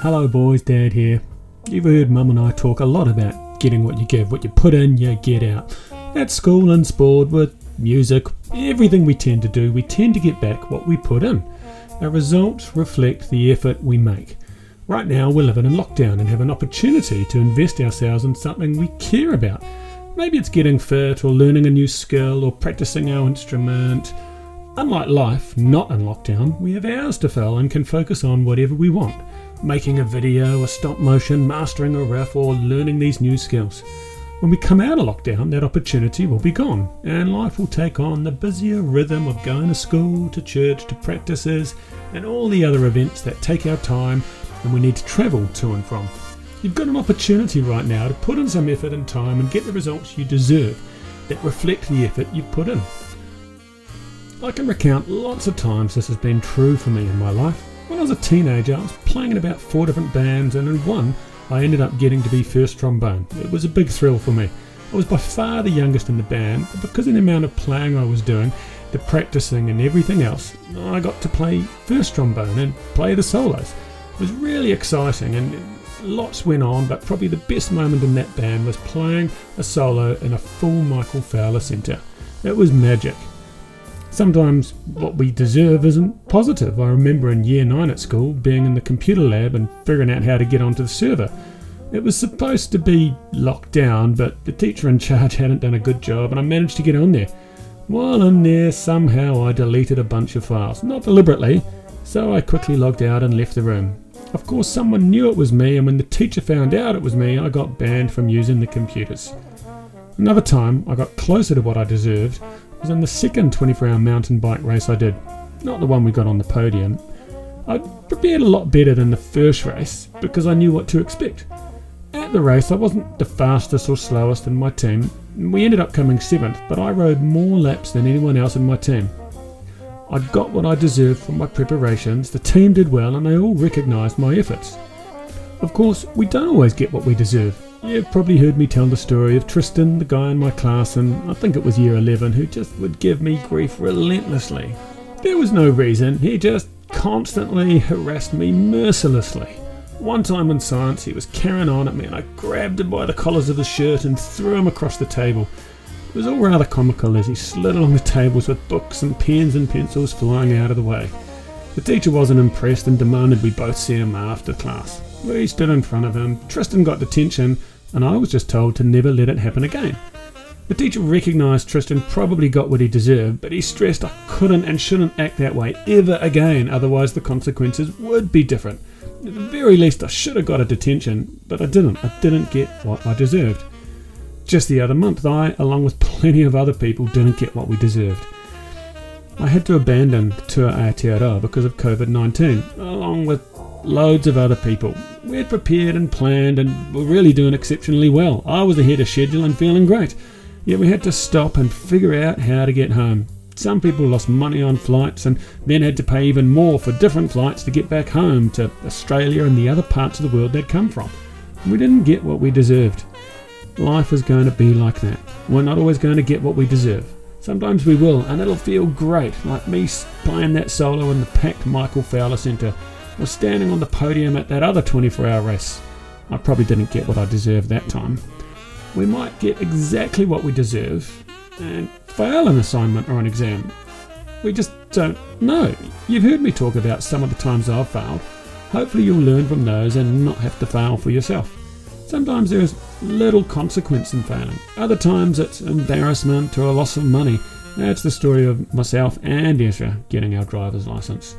Hello, boys, Dad here. You've heard Mum and I talk a lot about getting what you give, what you put in, you get out. At school and sport, with music, everything we tend to do, we tend to get back what we put in. Our results reflect the effort we make. Right now, we're living in lockdown and have an opportunity to invest ourselves in something we care about. Maybe it's getting fit or learning a new skill or practicing our instrument. Unlike life, not in lockdown, we have hours to fill and can focus on whatever we want making a video, a stop motion, mastering a riff, or learning these new skills. When we come out of lockdown, that opportunity will be gone, and life will take on the busier rhythm of going to school, to church, to practices, and all the other events that take our time and we need to travel to and from. You've got an opportunity right now to put in some effort and time and get the results you deserve that reflect the effort you've put in. I can recount lots of times this has been true for me in my life. When I was a teenager, I was playing in about four different bands, and in one, I ended up getting to be first trombone. It was a big thrill for me. I was by far the youngest in the band, but because of the amount of playing I was doing, the practicing, and everything else, I got to play first trombone and play the solos. It was really exciting, and lots went on, but probably the best moment in that band was playing a solo in a full Michael Fowler centre. It was magic. Sometimes what we deserve isn't positive. I remember in year 9 at school being in the computer lab and figuring out how to get onto the server. It was supposed to be locked down, but the teacher in charge hadn't done a good job and I managed to get on there. While in there, somehow I deleted a bunch of files. Not deliberately, so I quickly logged out and left the room. Of course, someone knew it was me, and when the teacher found out it was me, I got banned from using the computers. Another time, I got closer to what I deserved was in the second 24 hour mountain bike race I did. Not the one we got on the podium. I prepared a lot better than the first race because I knew what to expect. At the race, I wasn't the fastest or slowest in my team. We ended up coming seventh, but I rode more laps than anyone else in my team. I got what I deserved from my preparations, the team did well, and they all recognised my efforts. Of course, we don't always get what we deserve. You've probably heard me tell the story of Tristan, the guy in my class, and I think it was year 11, who just would give me grief relentlessly. There was no reason, he just constantly harassed me mercilessly. One time in science, he was carrying on at me, and I grabbed him by the collars of his shirt and threw him across the table. It was all rather comical as he slid along the tables with books and pens and pencils flying out of the way. The teacher wasn't impressed and demanded we both see him after class. We stood in front of him, Tristan got detention, and I was just told to never let it happen again. The teacher recognised Tristan probably got what he deserved, but he stressed I couldn't and shouldn't act that way ever again, otherwise the consequences would be different. At the very least, I should have got a detention, but I didn't. I didn't get what I deserved. Just the other month, I, along with plenty of other people, didn't get what we deserved. I had to abandon Tour Aotearoa because of COVID 19, along with loads of other people. We had prepared and planned and were really doing exceptionally well. I was ahead of schedule and feeling great. Yet we had to stop and figure out how to get home. Some people lost money on flights and then had to pay even more for different flights to get back home to Australia and the other parts of the world they'd come from. We didn't get what we deserved. Life is going to be like that. We're not always going to get what we deserve. Sometimes we will, and it'll feel great, like me playing that solo in the packed Michael Fowler Centre, or standing on the podium at that other 24 hour race. I probably didn't get what I deserved that time. We might get exactly what we deserve and fail an assignment or an exam. We just don't know. You've heard me talk about some of the times I've failed. Hopefully, you'll learn from those and not have to fail for yourself. Sometimes there is little consequence in failing. Other times it's embarrassment or a loss of money. That's the story of myself and Ezra getting our driver's license.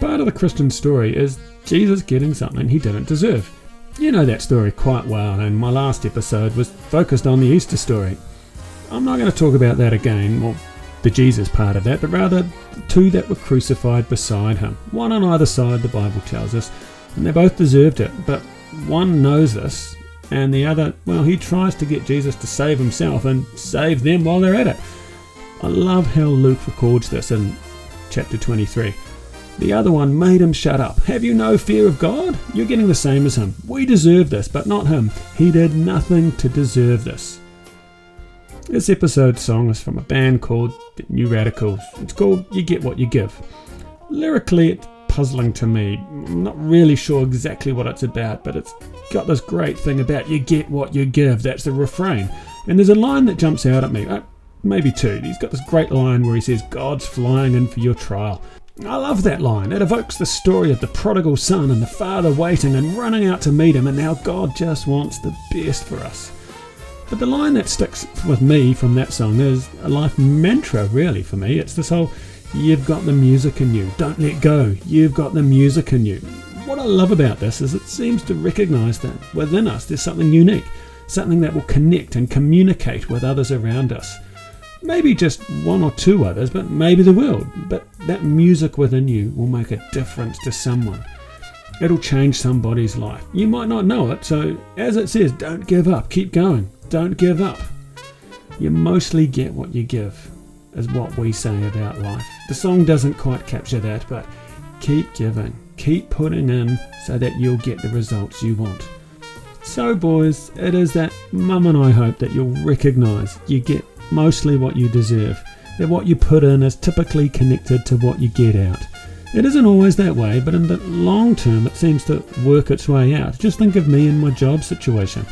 Part of the Christian story is Jesus getting something he didn't deserve. You know that story quite well, and my last episode was focused on the Easter story. I'm not going to talk about that again, or the Jesus part of that, but rather the two that were crucified beside him. One on either side, the Bible tells us, and they both deserved it, but one knows this, and the other, well, he tries to get Jesus to save himself and save them while they're at it. I love how Luke records this in chapter 23. The other one made him shut up. Have you no fear of God? You're getting the same as him. We deserve this, but not him. He did nothing to deserve this. This episode song is from a band called the New Radicals. It's called You Get What You Give. Lyrically, it's puzzling to me. I'm not really sure exactly what it's about, but it's got this great thing about you get what you give. That's the refrain. And there's a line that jumps out at me. Uh, maybe two. He's got this great line where he says, God's flying in for your trial. I love that line. It evokes the story of the prodigal son and the father waiting and running out to meet him, and now God just wants the best for us. But the line that sticks with me from that song is a life mantra, really, for me. It's this whole, you've got the music in you, don't let go, you've got the music in you. What I love about this is it seems to recognise that within us there's something unique, something that will connect and communicate with others around us. Maybe just one or two others, but maybe the world. But that music within you will make a difference to someone. It'll change somebody's life. You might not know it, so as it says, don't give up, keep going. Don't give up. You mostly get what you give, is what we say about life. The song doesn't quite capture that, but keep giving, keep putting in so that you'll get the results you want. So, boys, it is that Mum and I hope that you'll recognise you get mostly what you deserve, that what you put in is typically connected to what you get out. It isn't always that way, but in the long term, it seems to work its way out. Just think of me in my job situation.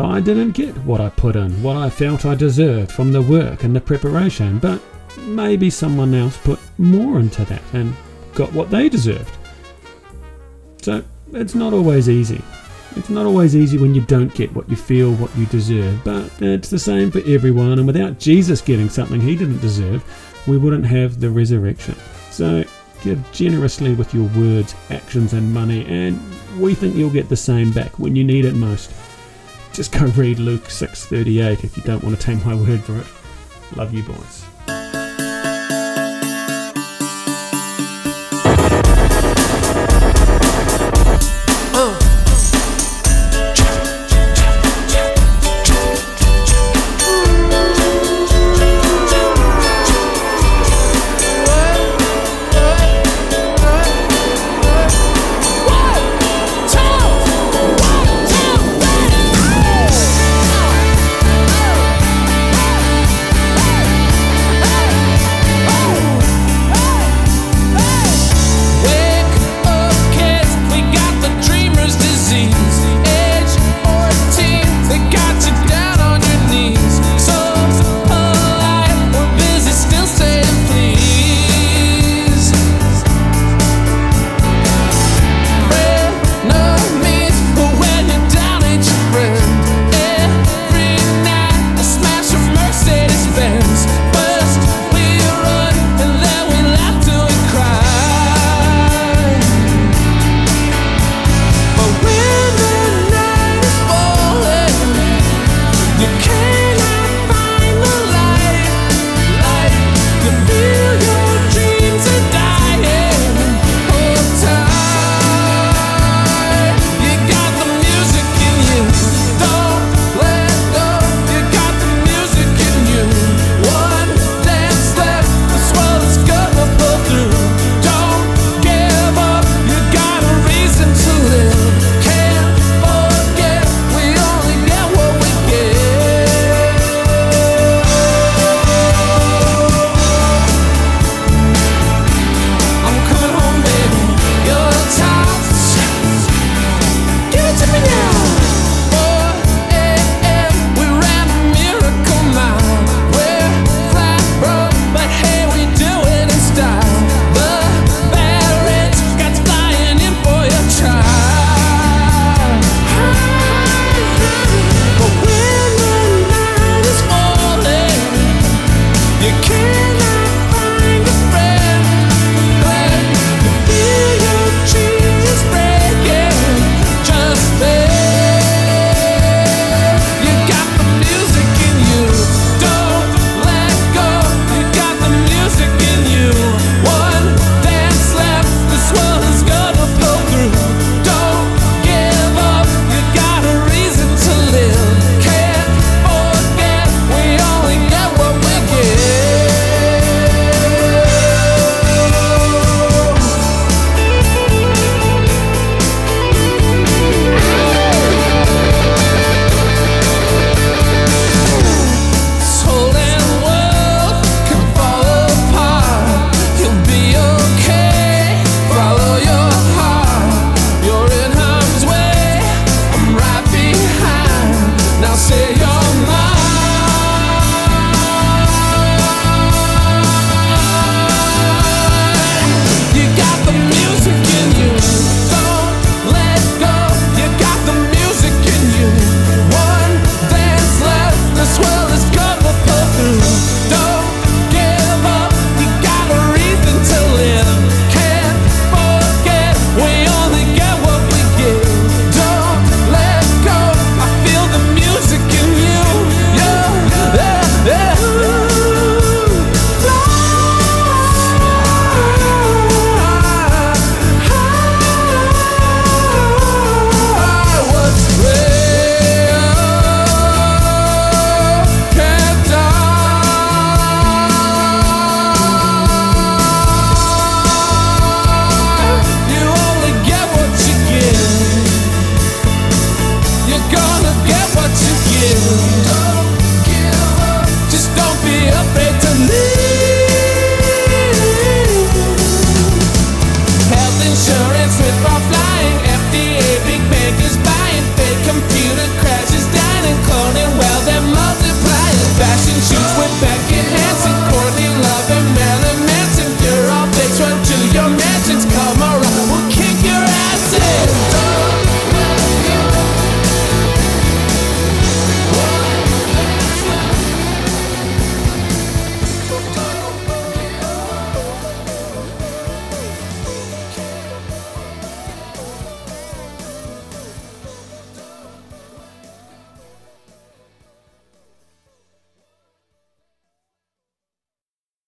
I didn't get what I put in, what I felt I deserved from the work and the preparation, but maybe someone else put more into that and got what they deserved. So it's not always easy. It's not always easy when you don't get what you feel, what you deserve, but it's the same for everyone, and without Jesus getting something he didn't deserve, we wouldn't have the resurrection. So give generously with your words, actions, and money, and we think you'll get the same back when you need it most. Just go read Luke 6:38 if you don't want to take my word for it. Love you boys.